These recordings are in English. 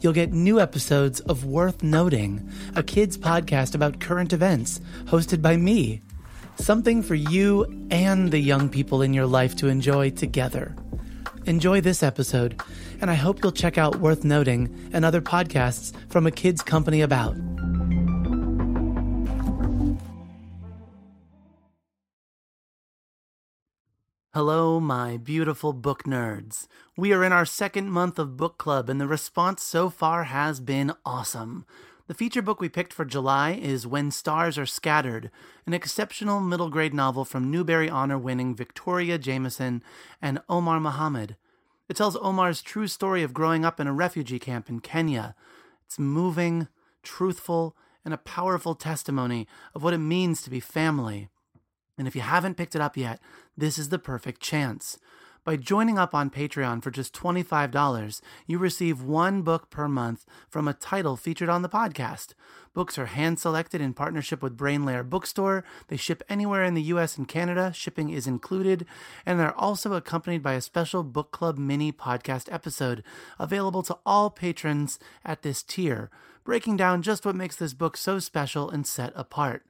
you'll get new episodes of Worth Noting, a kids podcast about current events, hosted by me. Something for you and the young people in your life to enjoy together. Enjoy this episode, and I hope you'll check out Worth Noting and other podcasts from a kids company about. Hello, my beautiful book nerds. We are in our second month of book club, and the response so far has been awesome. The feature book we picked for July is When Stars Are Scattered, an exceptional middle grade novel from Newbery Honor winning Victoria Jamieson and Omar Mohamed. It tells Omar's true story of growing up in a refugee camp in Kenya. It's moving, truthful, and a powerful testimony of what it means to be family. And if you haven't picked it up yet, this is the perfect chance. By joining up on Patreon for just $25, you receive one book per month from a title featured on the podcast. Books are hand selected in partnership with Brain Lair Bookstore. They ship anywhere in the US and Canada, shipping is included, and they're also accompanied by a special book club mini podcast episode available to all patrons at this tier, breaking down just what makes this book so special and set apart.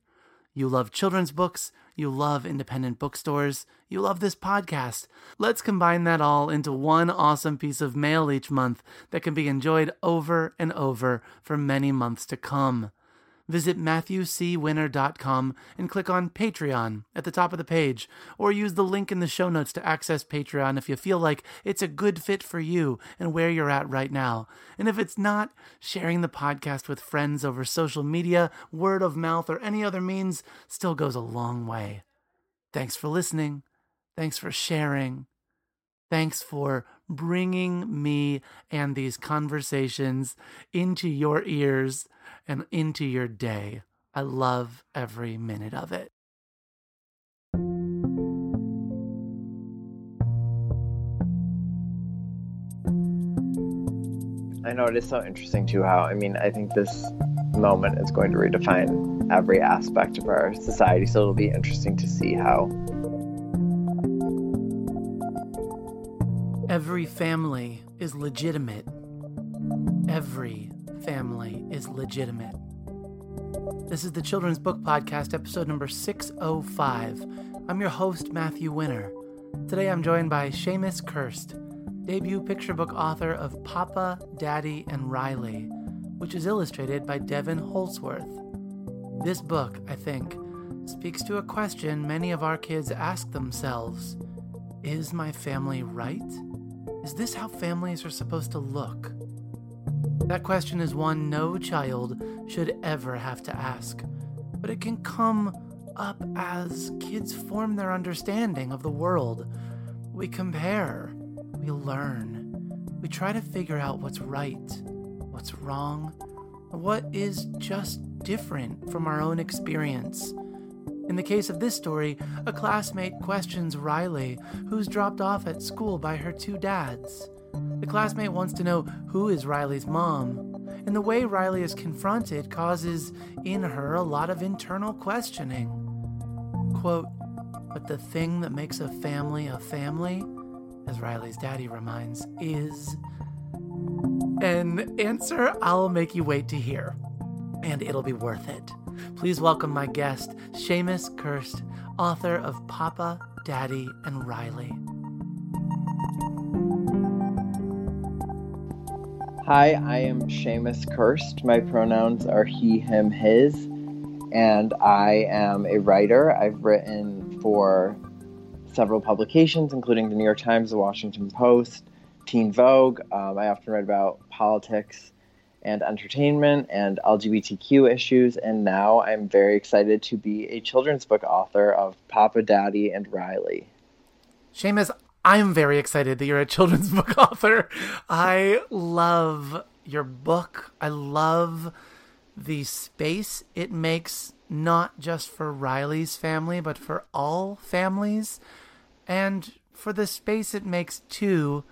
You love children's books, you love independent bookstores, you love this podcast. Let's combine that all into one awesome piece of mail each month that can be enjoyed over and over for many months to come visit MatthewCWinner.com and click on Patreon at the top of the page, or use the link in the show notes to access Patreon if you feel like it's a good fit for you and where you're at right now. And if it's not, sharing the podcast with friends over social media, word of mouth, or any other means still goes a long way. Thanks for listening. Thanks for sharing. Thanks for bringing me and these conversations into your ears and into your day. I love every minute of it. I know it is so interesting too how I mean I think this moment is going to redefine every aspect of our society so it'll be interesting to see how every family is legitimate every family is legitimate. This is the Children's Book Podcast, episode number 605. I'm your host, Matthew Winner. Today I'm joined by Seamus Kirst, debut picture book author of Papa, Daddy, and Riley, which is illustrated by Devon Holzwarth. This book, I think, speaks to a question many of our kids ask themselves Is my family right? Is this how families are supposed to look? That question is one no child should ever have to ask, but it can come up as kids form their understanding of the world. We compare, we learn, we try to figure out what's right, what's wrong, what is just different from our own experience. In the case of this story, a classmate questions Riley, who's dropped off at school by her two dads. The classmate wants to know who is Riley's mom, and the way Riley is confronted causes in her a lot of internal questioning. Quote, but the thing that makes a family a family, as Riley's daddy reminds, is an answer I'll make you wait to hear, and it'll be worth it. Please welcome my guest, Seamus Kirst, author of Papa, Daddy, and Riley. Hi, I am Seamus Kirst. My pronouns are he, him, his, and I am a writer. I've written for several publications, including the New York Times, the Washington Post, Teen Vogue. Um, I often write about politics and entertainment and LGBTQ issues. And now I'm very excited to be a children's book author of Papa, Daddy, and Riley. Seamus, I'm very excited that you're a children's book author. I love your book. I love the space it makes, not just for Riley's family, but for all families, and for the space it makes too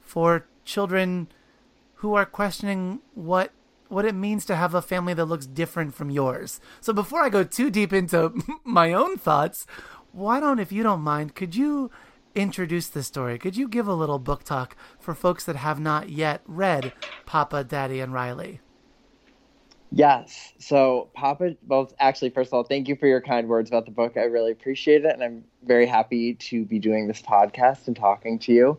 for children who are questioning what what it means to have a family that looks different from yours. So before I go too deep into my own thoughts, why don't if you don't mind, could you introduce the story? Could you give a little book talk for folks that have not yet read Papa, Daddy, and Riley? Yes. So, Papa, well, actually, first of all, thank you for your kind words about the book. I really appreciate it. And I'm very happy to be doing this podcast and talking to you.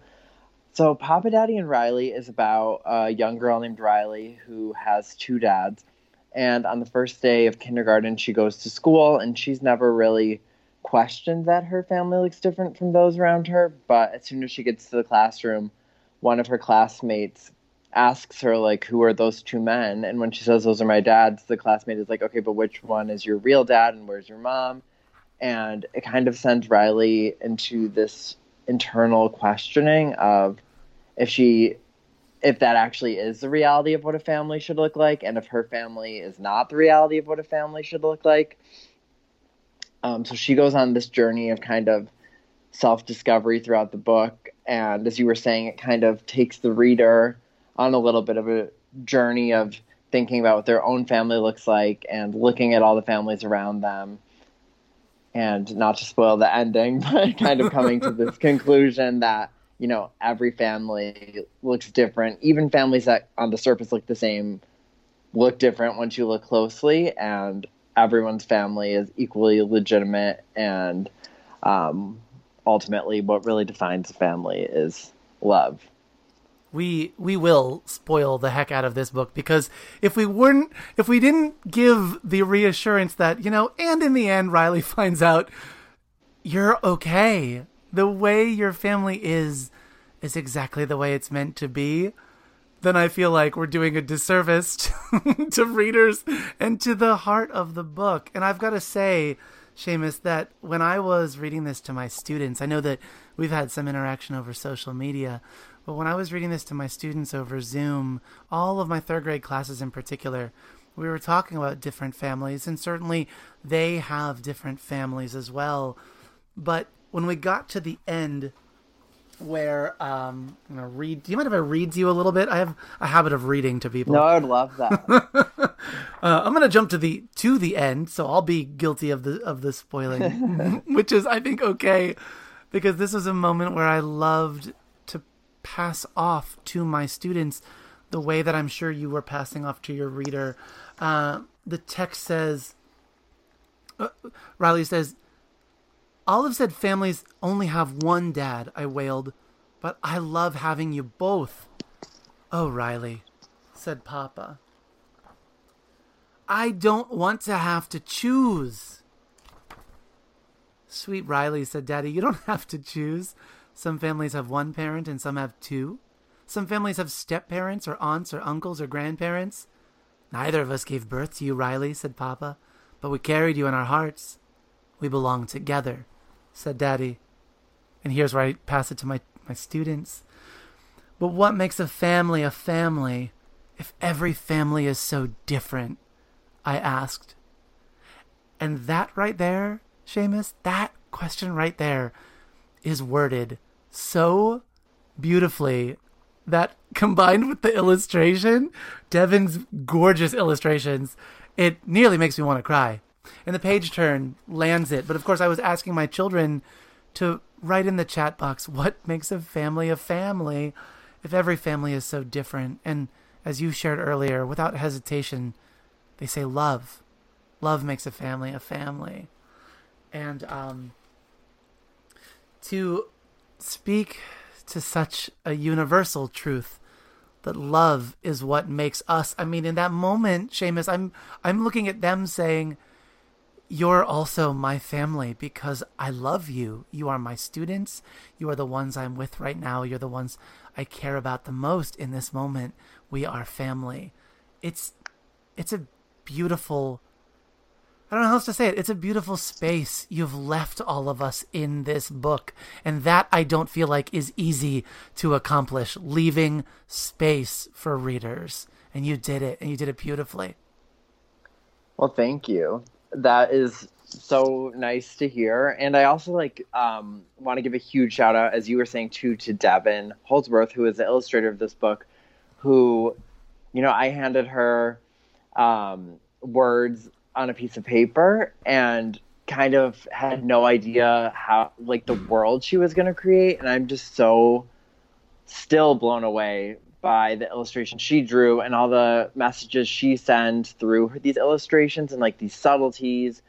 So, Papa Daddy and Riley is about a young girl named Riley who has two dads. And on the first day of kindergarten, she goes to school and she's never really questioned that her family looks different from those around her. But as soon as she gets to the classroom, one of her classmates asks her, like, who are those two men? And when she says, those are my dads, the classmate is like, okay, but which one is your real dad and where's your mom? And it kind of sends Riley into this internal questioning of if she if that actually is the reality of what a family should look like and if her family is not the reality of what a family should look like. Um, so she goes on this journey of kind of self-discovery throughout the book. And as you were saying it kind of takes the reader on a little bit of a journey of thinking about what their own family looks like and looking at all the families around them. And not to spoil the ending but kind of coming to this conclusion that you know, every family looks different. Even families that on the surface look the same look different once you look closely, and everyone's family is equally legitimate. And um, ultimately, what really defines a family is love. We we will spoil the heck out of this book because if we weren't if we didn't give the reassurance that you know, and in the end, Riley finds out you're okay the way your family is is exactly the way it's meant to be, then I feel like we're doing a disservice to, to readers and to the heart of the book. And I've got to say, Seamus, that when I was reading this to my students, I know that we've had some interaction over social media, but when I was reading this to my students over Zoom, all of my third grade classes in particular, we were talking about different families, and certainly they have different families as well. But when we got to the end where um, I'm gonna read. Do you mind if I read to you a little bit? I have a habit of reading to people. No, I would love that. uh, I'm gonna jump to the to the end, so I'll be guilty of the of the spoiling, which is I think okay, because this was a moment where I loved to pass off to my students the way that I'm sure you were passing off to your reader. Uh, the text says, uh, Riley says, Olive said families only have one dad, I wailed, but I love having you both. Oh, Riley, said Papa. I don't want to have to choose. Sweet Riley, said Daddy, you don't have to choose. Some families have one parent and some have two. Some families have step parents or aunts or uncles or grandparents. Neither of us gave birth to you, Riley, said Papa, but we carried you in our hearts. We belong together said Daddy. And here's where I pass it to my, my students. But what makes a family a family if every family is so different? I asked. And that right there, Seamus, that question right there is worded so beautifully that combined with the illustration, Devon's gorgeous illustrations, it nearly makes me want to cry and the page turn lands it. But of course, I was asking my children to write in the chat box what makes a family a family if every family is so different. And as you shared earlier, without hesitation, they say love. Love makes a family a family. And um, to speak to such a universal truth that love is what makes us. I mean, in that moment, Seamus, I'm I'm looking at them saying, you're also my family because I love you. You are my students. You are the ones I'm with right now. You're the ones I care about the most in this moment. We are family. it's it's a beautiful I don't know how else to say it. It's a beautiful space you've left all of us in this book. And that I don't feel like is easy to accomplish, leaving space for readers. And you did it, and you did it beautifully. Well, thank you. That is so nice to hear. And I also like um, want to give a huge shout out, as you were saying too, to Devon Holzwarth, who is the illustrator of this book, who, you know, I handed her um, words on a piece of paper and kind of had no idea how like the world she was going to create and i'm just so still blown away by the illustration she drew and all the messages she sends through these illustrations and like these subtleties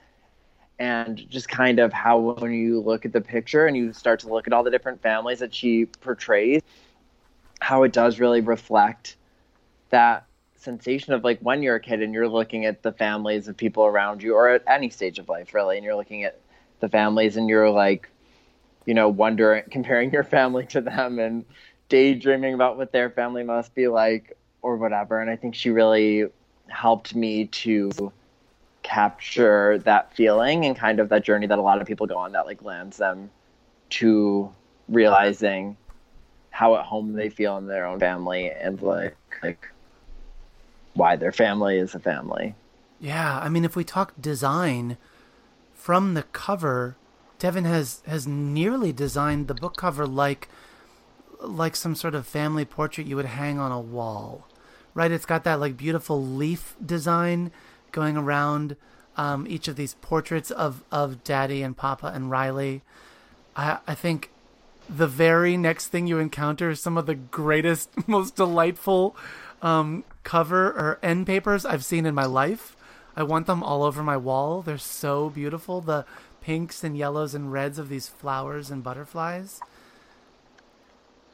and just kind of how when you look at the picture and you start to look at all the different families that she portrays how it does really reflect that sensation of like when you're a kid and you're looking at the families of people around you or at any stage of life really and you're looking at the families and you're like you know wondering comparing your family to them and daydreaming about what their family must be like or whatever and i think she really helped me to capture that feeling and kind of that journey that a lot of people go on that like lands them to realizing how at home they feel in their own family and like like why their family is a family. Yeah, I mean, if we talk design from the cover, Devon has has nearly designed the book cover like like some sort of family portrait you would hang on a wall, right? It's got that like beautiful leaf design going around um, each of these portraits of of Daddy and Papa and Riley. I I think the very next thing you encounter is some of the greatest, most delightful um, cover or end papers I've seen in my life. I want them all over my wall. They're so beautiful. The pinks and yellows and reds of these flowers and butterflies.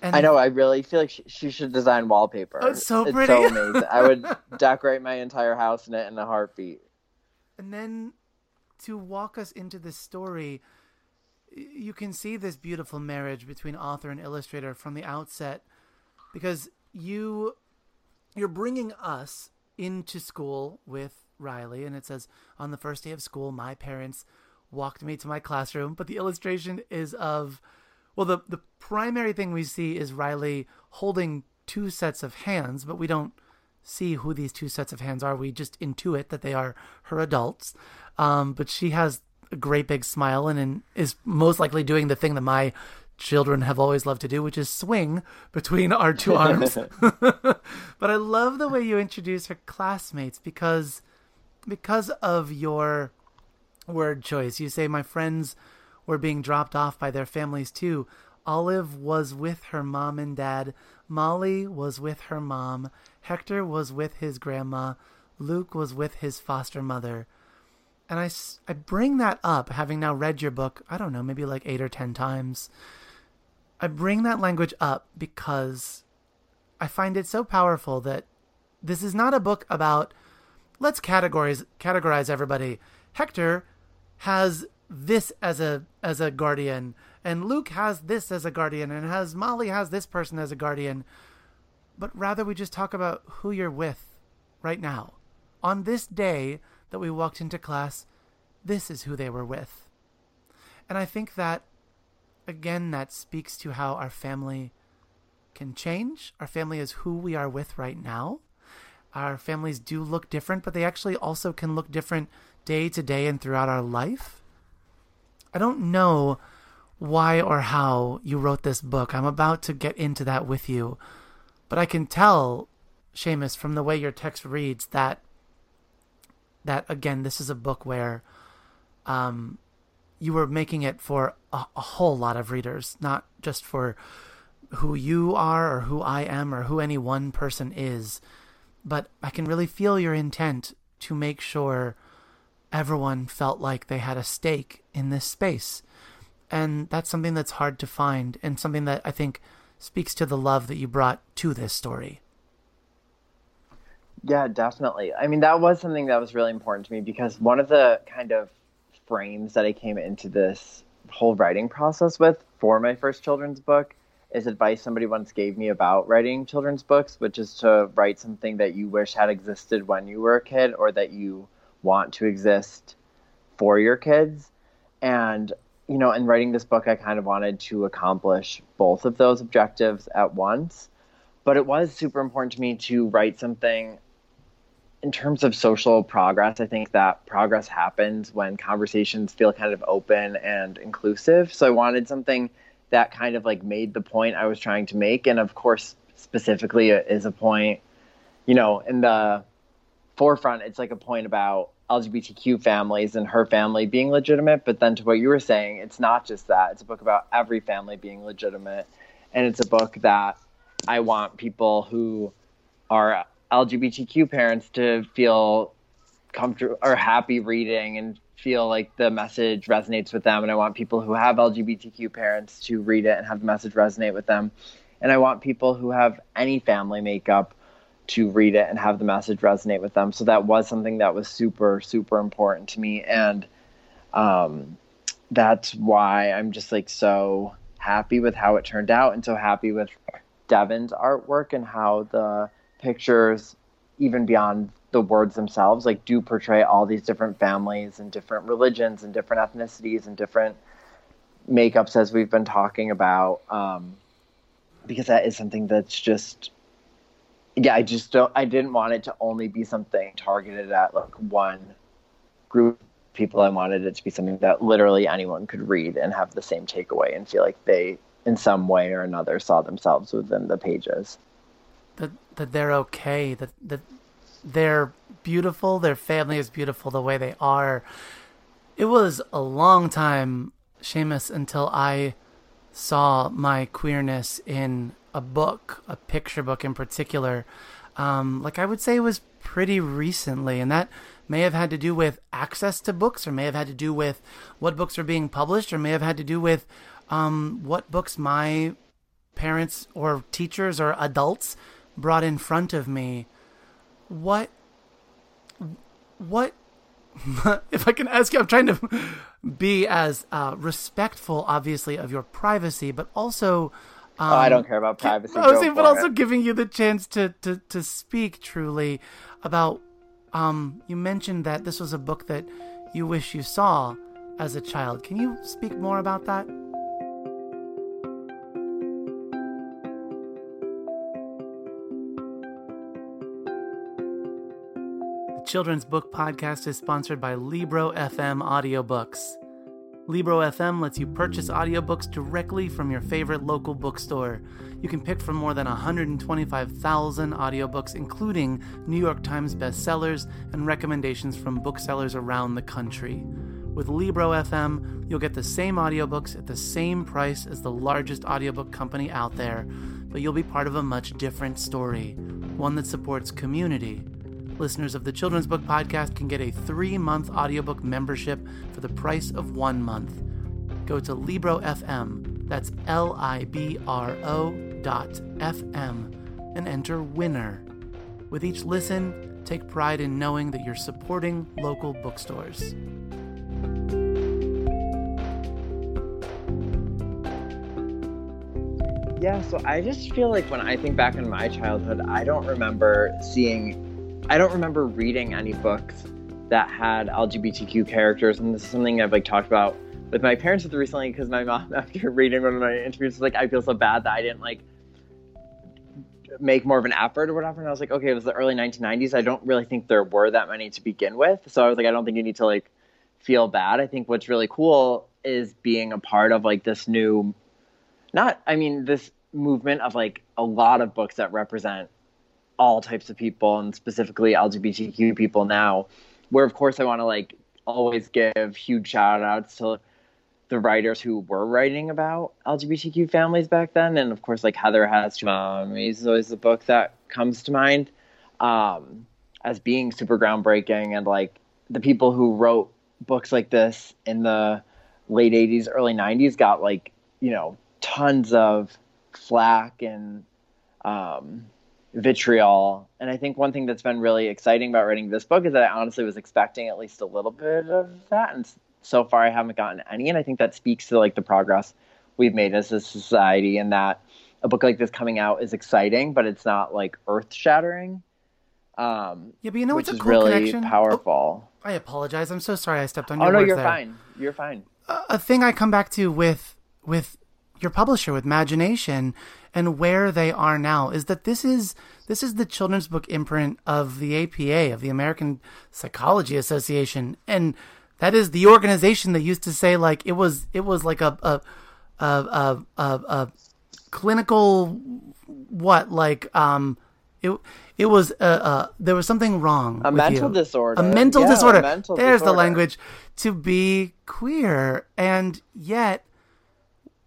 And I know. I really feel like she, she should design wallpaper. Oh, it's so it's pretty. so amazing. I would decorate my entire house in it in a heartbeat. And then to walk us into this story, you can see this beautiful marriage between author and illustrator from the outset because you you're bringing us into school with Riley, and it says, On the first day of school, my parents walked me to my classroom. But the illustration is of, well, the, the primary thing we see is Riley holding two sets of hands, but we don't see who these two sets of hands are. We just intuit that they are her adults. Um, but she has a great big smile and, and is most likely doing the thing that my children have always loved to do, which is swing between our two arms. but I love the way you introduce her classmates because because of your word choice. You say my friends were being dropped off by their families too. Olive was with her mom and dad. Molly was with her mom. Hector was with his grandma. Luke was with his foster mother. And I, I bring that up, having now read your book, I don't know, maybe like eight or ten times. I bring that language up because I find it so powerful that this is not a book about let's categorize categorize everybody. Hector has this as a as a guardian and Luke has this as a guardian and has Molly has this person as a guardian. But rather we just talk about who you're with right now. On this day that we walked into class, this is who they were with. And I think that again, that speaks to how our family can change. Our family is who we are with right now. Our families do look different, but they actually also can look different day to day and throughout our life. I don't know why or how you wrote this book. I'm about to get into that with you. But I can tell, Seamus, from the way your text reads that that again, this is a book where um, you were making it for a, a whole lot of readers, not just for who you are or who I am or who any one person is. But I can really feel your intent to make sure everyone felt like they had a stake in this space. And that's something that's hard to find and something that I think speaks to the love that you brought to this story. Yeah, definitely. I mean, that was something that was really important to me because one of the kind of frames that I came into this whole writing process with for my first children's book is advice somebody once gave me about writing children's books, which is to write something that you wish had existed when you were a kid or that you want to exist for your kids. And, you know, in writing this book, I kind of wanted to accomplish both of those objectives at once. But it was super important to me to write something in terms of social progress. I think that progress happens when conversations feel kind of open and inclusive. So I wanted something that kind of like made the point I was trying to make. And of course, specifically, is a point, you know, in the forefront, it's like a point about LGBTQ families and her family being legitimate. But then to what you were saying, it's not just that. It's a book about every family being legitimate. And it's a book that I want people who are LGBTQ parents to feel comfortable or happy reading and feel like the message resonates with them. And I want people who have LGBTQ parents to read it and have the message resonate with them. And I want people who have any family makeup to read it and have the message resonate with them. So that was something that was super, super important to me. And um, that's why I'm just like so happy with how it turned out and so happy with Devon's artwork and how the pictures, even beyond the words themselves, like do portray all these different families and different religions and different ethnicities and different makeups as we've been talking about. Um, because that is something that's just yeah, I just don't. I didn't want it to only be something targeted at like one group of people. I wanted it to be something that literally anyone could read and have the same takeaway and feel like they, in some way or another, saw themselves within the pages. That that they're okay. That that they're beautiful. Their family is beautiful the way they are. It was a long time, Seamus, until I saw my queerness in a book, a picture book in particular, um, like I would say was pretty recently, and that may have had to do with access to books, or may have had to do with what books are being published, or may have had to do with um, what books my parents or teachers or adults brought in front of me. What, what, if I can ask you, I'm trying to be as uh, respectful, obviously, of your privacy, but also um, oh, I don't care about privacy. I was saying, but also giving you the chance to, to, to speak truly about. Um, you mentioned that this was a book that you wish you saw as a child. Can you speak more about that? The Children's Book Podcast is sponsored by Libro FM Audiobooks. Libro FM lets you purchase audiobooks directly from your favorite local bookstore. You can pick from more than 125,000 audiobooks, including New York Times bestsellers and recommendations from booksellers around the country. With Libro FM, you'll get the same audiobooks at the same price as the largest audiobook company out there, but you'll be part of a much different story, one that supports community Listeners of the Children's Book Podcast can get a three month audiobook membership for the price of one month. Go to Libro FM, that's L I B R O dot FM, and enter winner. With each listen, take pride in knowing that you're supporting local bookstores. Yeah, so I just feel like when I think back in my childhood, I don't remember seeing I don't remember reading any books that had LGBTQ characters, and this is something I've like talked about with my parents recently because my mom, after reading one of my interviews, was like, "I feel so bad that I didn't like make more of an effort or whatever." And I was like, "Okay, it was the early 1990s. I don't really think there were that many to begin with." So I was like, "I don't think you need to like feel bad. I think what's really cool is being a part of like this new, not I mean this movement of like a lot of books that represent all types of people and specifically LGBTQ people now. Where of course I want to like always give huge shout outs to the writers who were writing about LGBTQ families back then, and of course like Heather has Mommies is always the book that comes to mind um, as being super groundbreaking, and like the people who wrote books like this in the late 80s early 90s got like you know tons of flack and um, vitriol. And I think one thing that's been really exciting about writing this book is that I honestly was expecting at least a little bit of that. And so far I haven't gotten any. And I think that speaks to like the progress we've made as a society and that a book like this coming out is exciting, but it's not like earth shattering. Um, yeah, but you know what's a is cool really connection? powerful. Oh, I apologize. I'm so sorry I stepped on your. Oh, no, you're there. fine. You're fine. a thing I come back to with with your publisher with Magination and where they are now is that this is this is the children's book imprint of the APA of the American Psychology Association. And that is the organization that used to say like it was it was like a a a a, a, a clinical what like um it it was uh, uh there was something wrong A with mental you. disorder. a mental Yeah, a disorder. mental there's the language. To be queer. And yet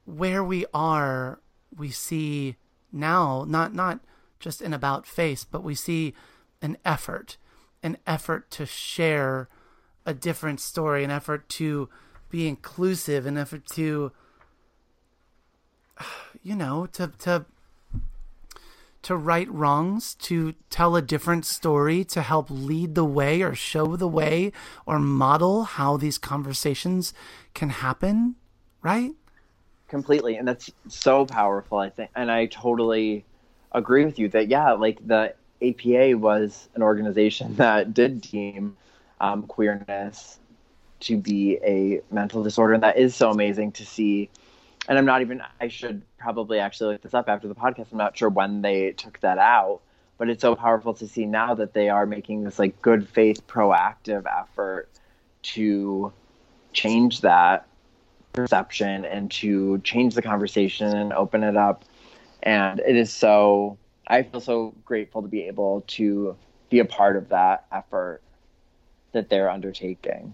where we are we see now not not just an about face but we see an effort an effort to share a different story an effort to be inclusive an effort to you know to to to right wrongs, to tell a different story, to help lead the way or show the way or model how these conversations can happen, right? Completely and that's so powerful i think and i totally agree with you that yeah like the apa was an organization that did deem um, queerness to be a mental disorder and that is so amazing to see. And i'm not even i should probably actually look this up after the podcast i'm not sure when they took that out but it's so powerful to see now that they are making this like good faith proactive effort to change that perception and to change the conversation and open it up. And it is so, I feel so grateful to be able to be a part of that effort that they're undertaking.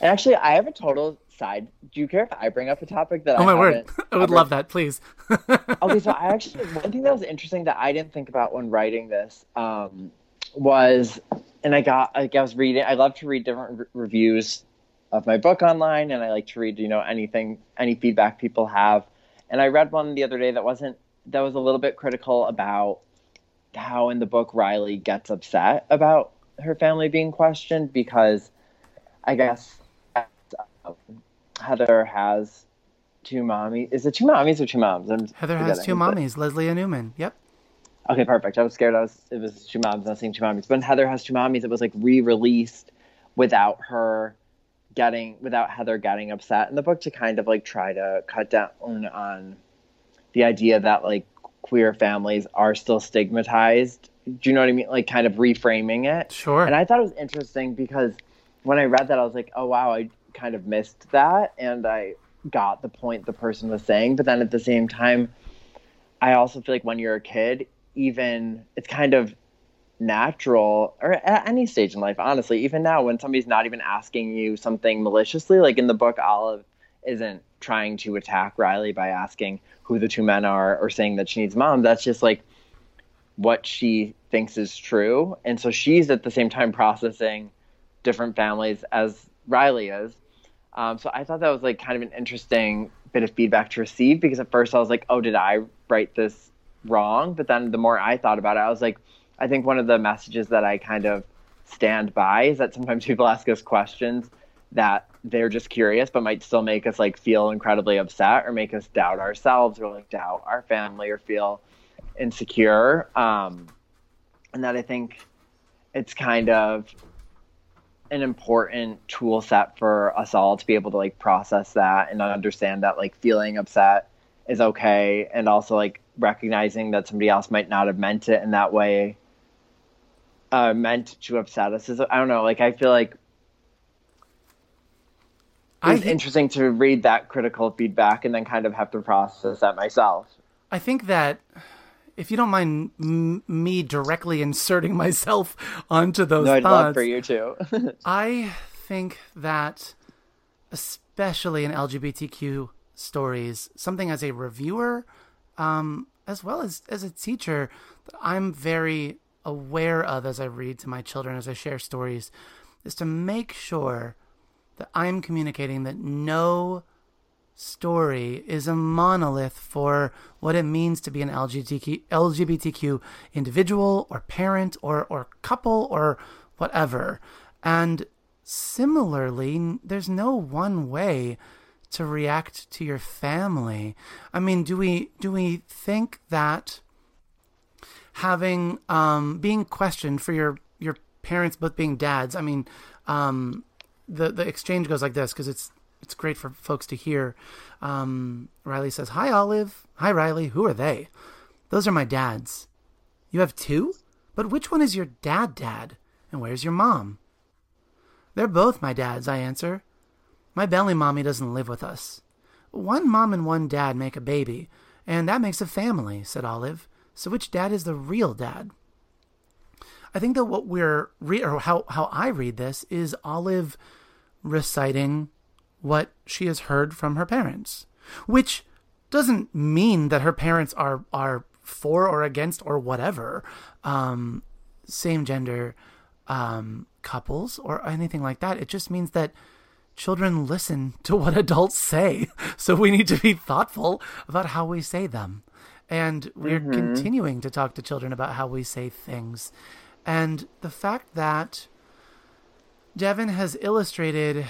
And actually, I have a total side. Do you care if I bring up a topic that Oh I my word. I would ever- love that, please. okay, so I actually one thing that was interesting that I didn't think about when writing this um, was, and I got like I was reading. I love to read different re- reviews of my book online, and I like to read you know anything any feedback people have. And I read one the other day that wasn't that was a little bit critical about how in the book Riley gets upset about her family being questioned because I guess Heather has two mommies. Is it two mommies or two moms? I'm Heather has two mommies, Lesléa Newman. Yep. Okay, perfect. I was scared. I was it was two moms. Not seeing two mommies. But Heather has two mommies. It was like re-released without her getting without Heather getting upset in the book to kind of like try to cut down on the idea that like queer families are still stigmatized. Do you know what I mean? Like kind of reframing it. Sure. And I thought it was interesting because when I read that, I was like, oh, wow, I kind of missed that. And I got the point the person was saying. But then at the same time, I also feel like when you're a kid, even it's kind of natural, or at any stage in life, honestly, even now, when somebody's not even asking you something maliciously, like in the book, Olive isn't trying to attack Riley by asking who the two men are or saying that she needs mom. That's just like what she thinks is true. And so she's at the same time processing different families as Riley is. Um, so I thought that was like kind of an interesting bit of feedback to receive because at first I was like, oh, did I write this wrong? But then the more I thought about it, I was like, I think one of the messages that I kind of stand by is that sometimes people ask us questions that they're just curious but might still make us like feel incredibly upset or make us doubt ourselves or like doubt our family or feel insecure. Um, and that i think it's kind of an important tool set for us all to be able to like process that and understand that like feeling upset is okay and also like recognizing that somebody else might not have meant it in that way uh, meant to upset us is i don't know like i feel like it's interesting to read that critical feedback and then kind of have to process that myself. I think that if you don't mind m- me directly inserting myself onto those no i'd thoughts, love for you too I think that, especially in LGBTQ stories, something as a reviewer, um, as well as as a teacher, I'm very aware of as I read to my children, as I share stories, is to make sure that I'm communicating that no story is a monolith for what it means to be an LGBTQ, LGBTQ individual or parent or, or couple or whatever. And similarly, there's no one way to react to your family. I mean, do we do we think that having um, being questioned for your your parents both being dads? I mean, um, the the exchange goes like this because it's it's great for folks to hear. Um, Riley says, "Hi, Olive. Hi, Riley. Who are they? Those are my dads. You have two, but which one is your dad, dad? And where's your mom?" They're both my dads, I answer. My belly mommy doesn't live with us. One mom and one dad make a baby, and that makes a family, said Olive. So which dad is the real dad? I think that what we're re- or how how I read this is Olive reciting what she has heard from her parents, which doesn't mean that her parents are are for or against or whatever um, same gender um, couples or anything like that. It just means that children listen to what adults say. So we need to be thoughtful about how we say them. And we're mm-hmm. continuing to talk to children about how we say things. And the fact that Devon has illustrated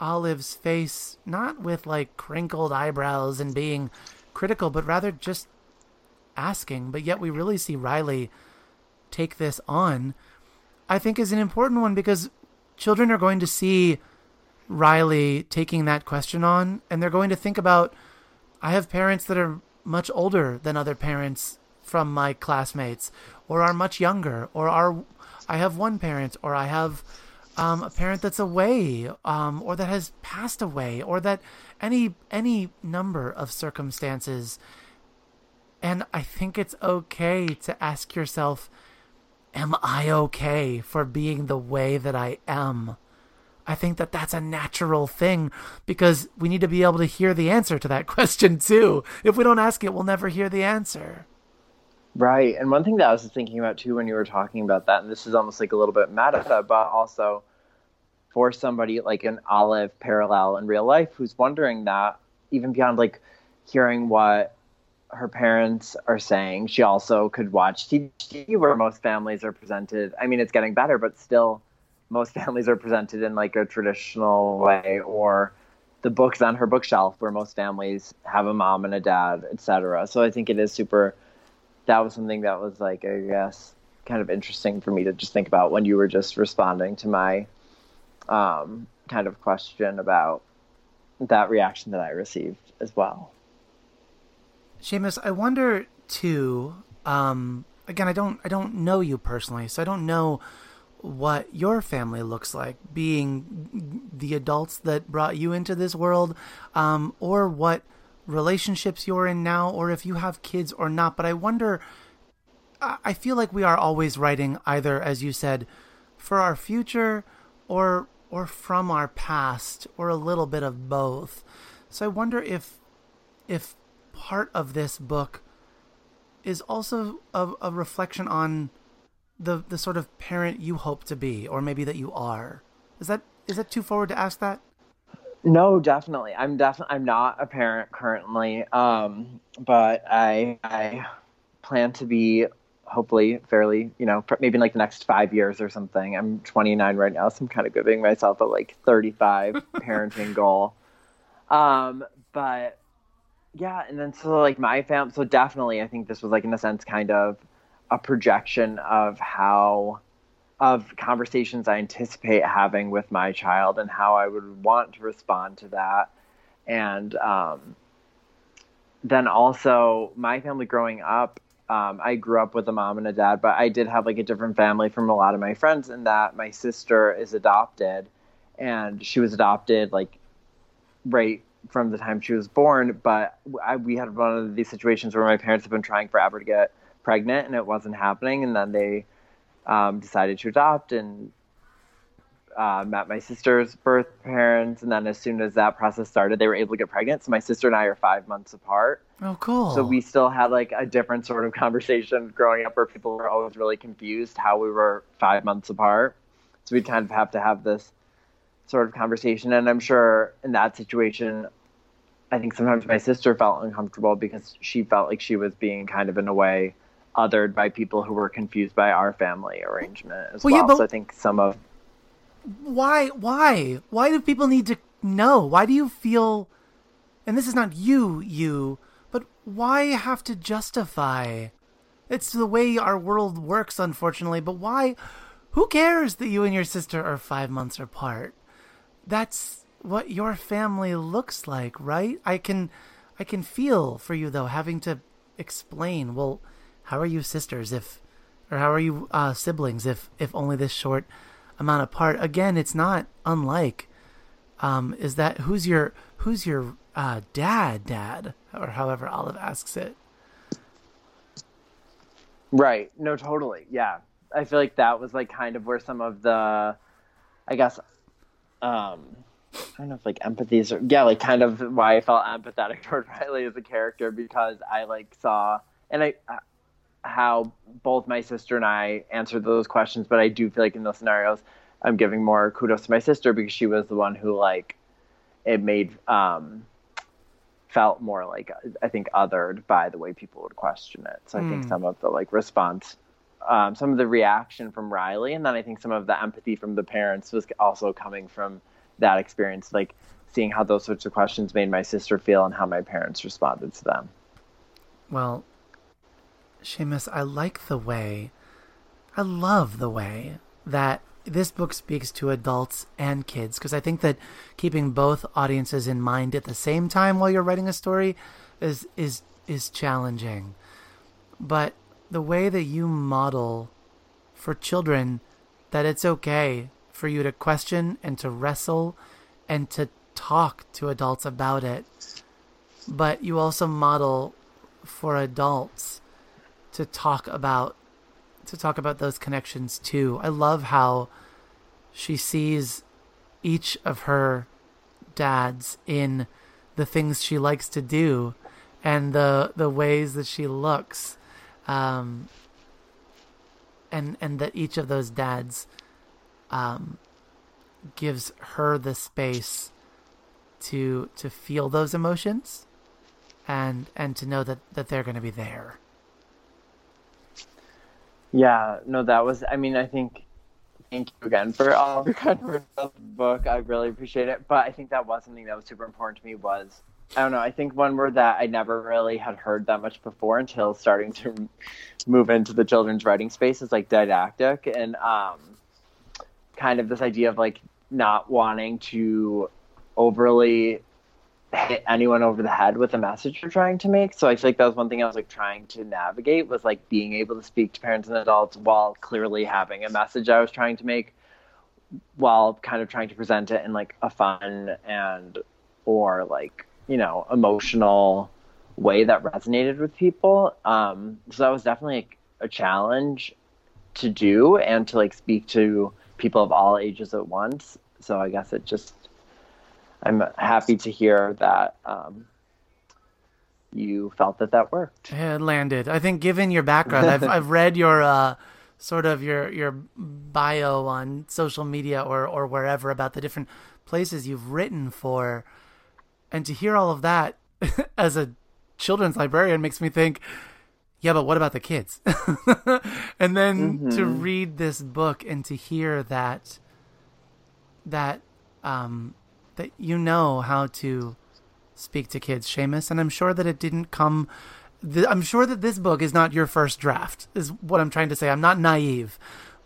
Olive's face not with like crinkled eyebrows and being critical, but rather just asking. But yet we really see Riley take this on, I think is an important one because children are going to see Riley taking that question on and they're going to think about I have parents that are much older than other parents from my classmates or are much younger or are I have one parent or I have um, a parent that's away um, or that has passed away or that any any number of circumstances. And I think it's okay to ask yourself am I okay for being the way that I am I think that that's a natural thing because we need to be able to hear the answer to that question too if we don't ask it we'll never hear the answer Right. And one thing that I was thinking about too when you were talking about that, and this is almost like a little bit meta, but also for somebody like an Olive parallel in real life who's wondering that, even beyond like hearing what her parents are saying, she also could watch TV where most families are presented. I mean, it's getting better, but still, most families are presented in like a traditional way, or the books on her bookshelf where most families have a mom and a dad, etc. So I think it is super that was something that was like I guess kind of interesting for me to just think about when you were just responding to my um, kind of question about that reaction that I received as well. Seamus, I wonder too. Um, again, I don't I don't know you personally, so I don't know what your family looks like, being the adults that brought you into this world, um, or what relationships you're in now or if you have kids or not. But I wonder, I feel like we are always writing either, as you said, for our future or or from our past or a little bit of both. So I wonder if if part of this book is also a, a reflection on the the sort of parent you hope to be or maybe that you are. Is that is that too forward to ask that? No, definitely. I'm definitely I'm not a parent currently, um, but I I plan to be hopefully fairly you know maybe in like the next five years or something. I'm 29 right now, so I'm kind of giving myself a like 35 parenting goal. Um, but yeah, and then so like my fam, so definitely I think this was like in a sense kind of a projection of how of conversations I anticipate having with my child and how I would want to respond to that. And um, then also, my family growing up, um, I grew up with a mom and a dad, but I did have like a different family from a lot of my friends in that my sister is adopted and she was adopted like right from the time she was born. But I, we had one of these situations where my parents have been trying forever to get pregnant and it wasn't happening. And then they um, decided to adopt and uh, met my sister's birth parents. And then as soon as that process started, they were able to get pregnant. So my sister and I are five months apart. Oh, cool. So we still had like a different sort of conversation growing up where people were always really confused how we were five months apart. So we'd kind of have to have this sort of conversation. And I'm sure in that situation, I think sometimes my sister felt uncomfortable because she felt like she was being kind of in a way othered by people who were confused by our family arrangement as well. well. Yeah, so I think some of why why why do people need to know? Why do you feel and this is not you, you, but why have to justify? It's the way our world works, unfortunately, but why? Who cares that you and your sister are five months apart? That's what your family looks like, right? I can, I can feel for you though, having to explain. Well, how are you sisters if, or how are you uh, siblings if, if only this short amount apart? Again, it's not unlike. Um, is that who's your who's your uh, dad, dad, or however Olive asks it. Right. No, totally. Yeah. I feel like that was like kind of where some of the, I guess, um, I don't know if like empathy is, yeah, like kind of why I felt empathetic toward Riley as a character because I like saw, and I, how both my sister and I answered those questions, but I do feel like in those scenarios, I'm giving more kudos to my sister because she was the one who like, it made, um, felt more like I think othered by the way people would question it. So I think hmm. some of the like response, um, some of the reaction from Riley, and then I think some of the empathy from the parents was also coming from that experience, like seeing how those sorts of questions made my sister feel and how my parents responded to them. Well, Seamus, I like the way, I love the way that this book speaks to adults and kids because I think that keeping both audiences in mind at the same time while you're writing a story is is is challenging. But the way that you model for children that it's okay for you to question and to wrestle and to talk to adults about it. But you also model for adults to talk about to talk about those connections too. I love how she sees each of her dads in the things she likes to do and the the ways that she looks um, and and that each of those dads um, gives her the space to to feel those emotions and and to know that that they're going to be there yeah, no, that was. I mean, I think. Thank you again for all your kind the book. I really appreciate it. But I think that was something that was super important to me. Was I don't know. I think one word that I never really had heard that much before until starting to move into the children's writing space is like didactic and um, kind of this idea of like not wanting to overly hit anyone over the head with a message you're trying to make. So I feel like that was one thing I was like trying to navigate was like being able to speak to parents and adults while clearly having a message I was trying to make while kind of trying to present it in like a fun and or like, you know, emotional way that resonated with people. Um, so that was definitely like, a challenge to do and to like speak to people of all ages at once. So I guess it just I'm happy to hear that um, you felt that that worked. It landed. I think, given your background, I've I've read your uh, sort of your your bio on social media or or wherever about the different places you've written for, and to hear all of that as a children's librarian makes me think. Yeah, but what about the kids? and then mm-hmm. to read this book and to hear that that um, that you know how to speak to kids, Seamus, and I'm sure that it didn't come. I'm sure that this book is not your first draft. Is what I'm trying to say. I'm not naive,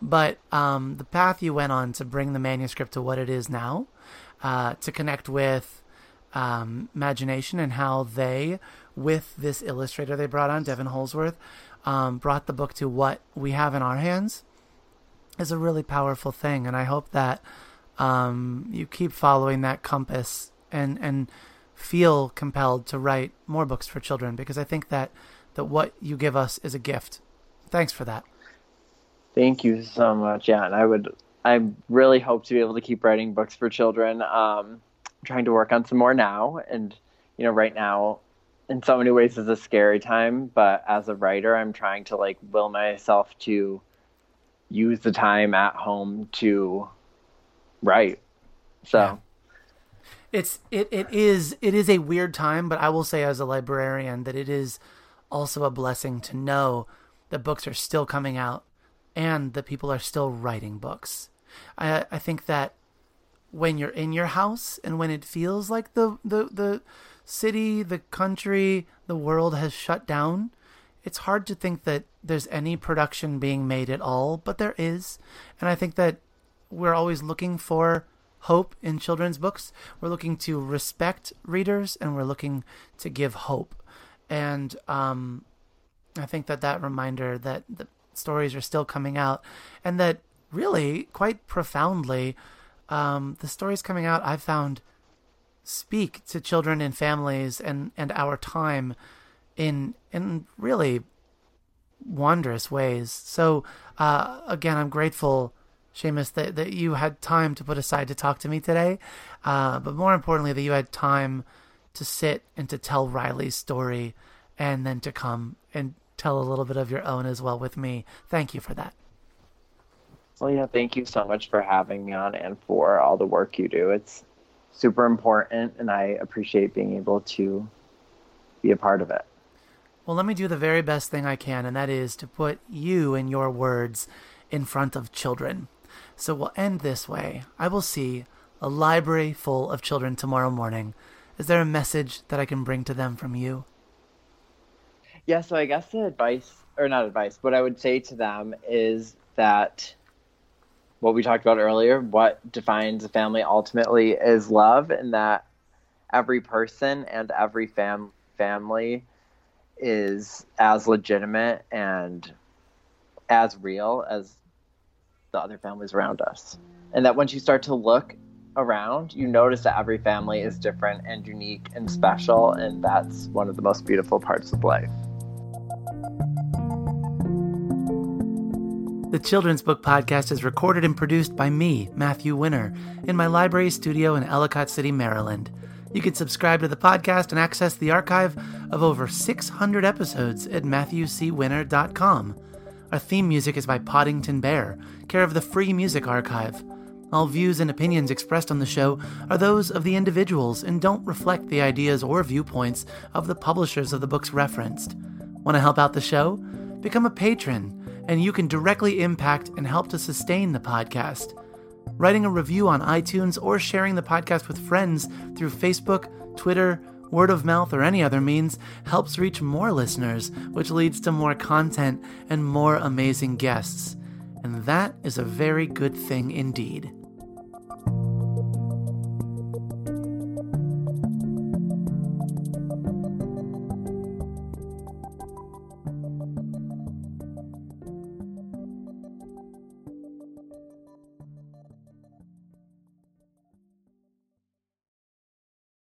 but um, the path you went on to bring the manuscript to what it is now, uh, to connect with um, Magination and how they, with this illustrator they brought on, Devon Holzwarth, um, brought the book to what we have in our hands, is a really powerful thing. And I hope that um, you keep following that compass and and feel compelled to write more books for children because I think that that what you give us is a gift. Thanks for that. Thank you so much. And I would I really hope to be able to keep writing books for children. Um, I'm trying to work on some more now, and you know, right now, in so many ways, is a scary time. But as a writer, I'm trying to like will myself to use the time at home to Right. So yeah. it's it, it is it is a weird time, but I will say as a librarian that it is also a blessing to know that books are still coming out and that people are still writing books. I I think that when you're in your house and when it feels like the the the city, the country, the world has shut down, it's hard to think that there's any production being made at all, but there is. And I think that we're always looking for hope in children's books. We're looking to respect readers and we're looking to give hope. And um, I think that that reminder that the stories are still coming out and that really, quite profoundly, um, the stories coming out I've found speak to children and families and, and our time in in really wondrous ways. So uh, again, I'm grateful, Seamus, that, that you had time to put aside to talk to me today. Uh, but more importantly, that you had time to sit and to tell Riley's story and then to come and tell a little bit of your own as well with me. Thank you for that. Well, yeah, thank you so much for having me on and for all the work you do. It's super important, and I appreciate being able to be a part of it. Well, let me do the very best thing I can, and that is to put you and your words in front of children. So we'll end this way. I will see a library full of children tomorrow morning. Is there a message that I can bring to them from you? Yeah, so I guess the advice, or not advice, what I would say to them is that what we talked about earlier, what defines a family ultimately is love, and that every person and every fam- family is as legitimate and as real as the other families around us. And that once you start to look around, you notice that every family is different and unique and special, and that's one of the most beautiful parts of life. The Children's Book Podcast is recorded and produced by me, Matthew Winner, in my library studio in Ellicott City, Maryland. You can subscribe to the podcast and access the archive of over 600 episodes at MatthewCWinner.com. Our theme music is by Poddington Bear, care of the Free Music Archive. All views and opinions expressed on the show are those of the individuals and don't reflect the ideas or viewpoints of the publishers of the books referenced. Want to help out the show? Become a patron and you can directly impact and help to sustain the podcast. Writing a review on iTunes or sharing the podcast with friends through Facebook, Twitter, word of mouth, or any other means helps reach more listeners, which leads to more content and more amazing guests. And that is a very good thing indeed.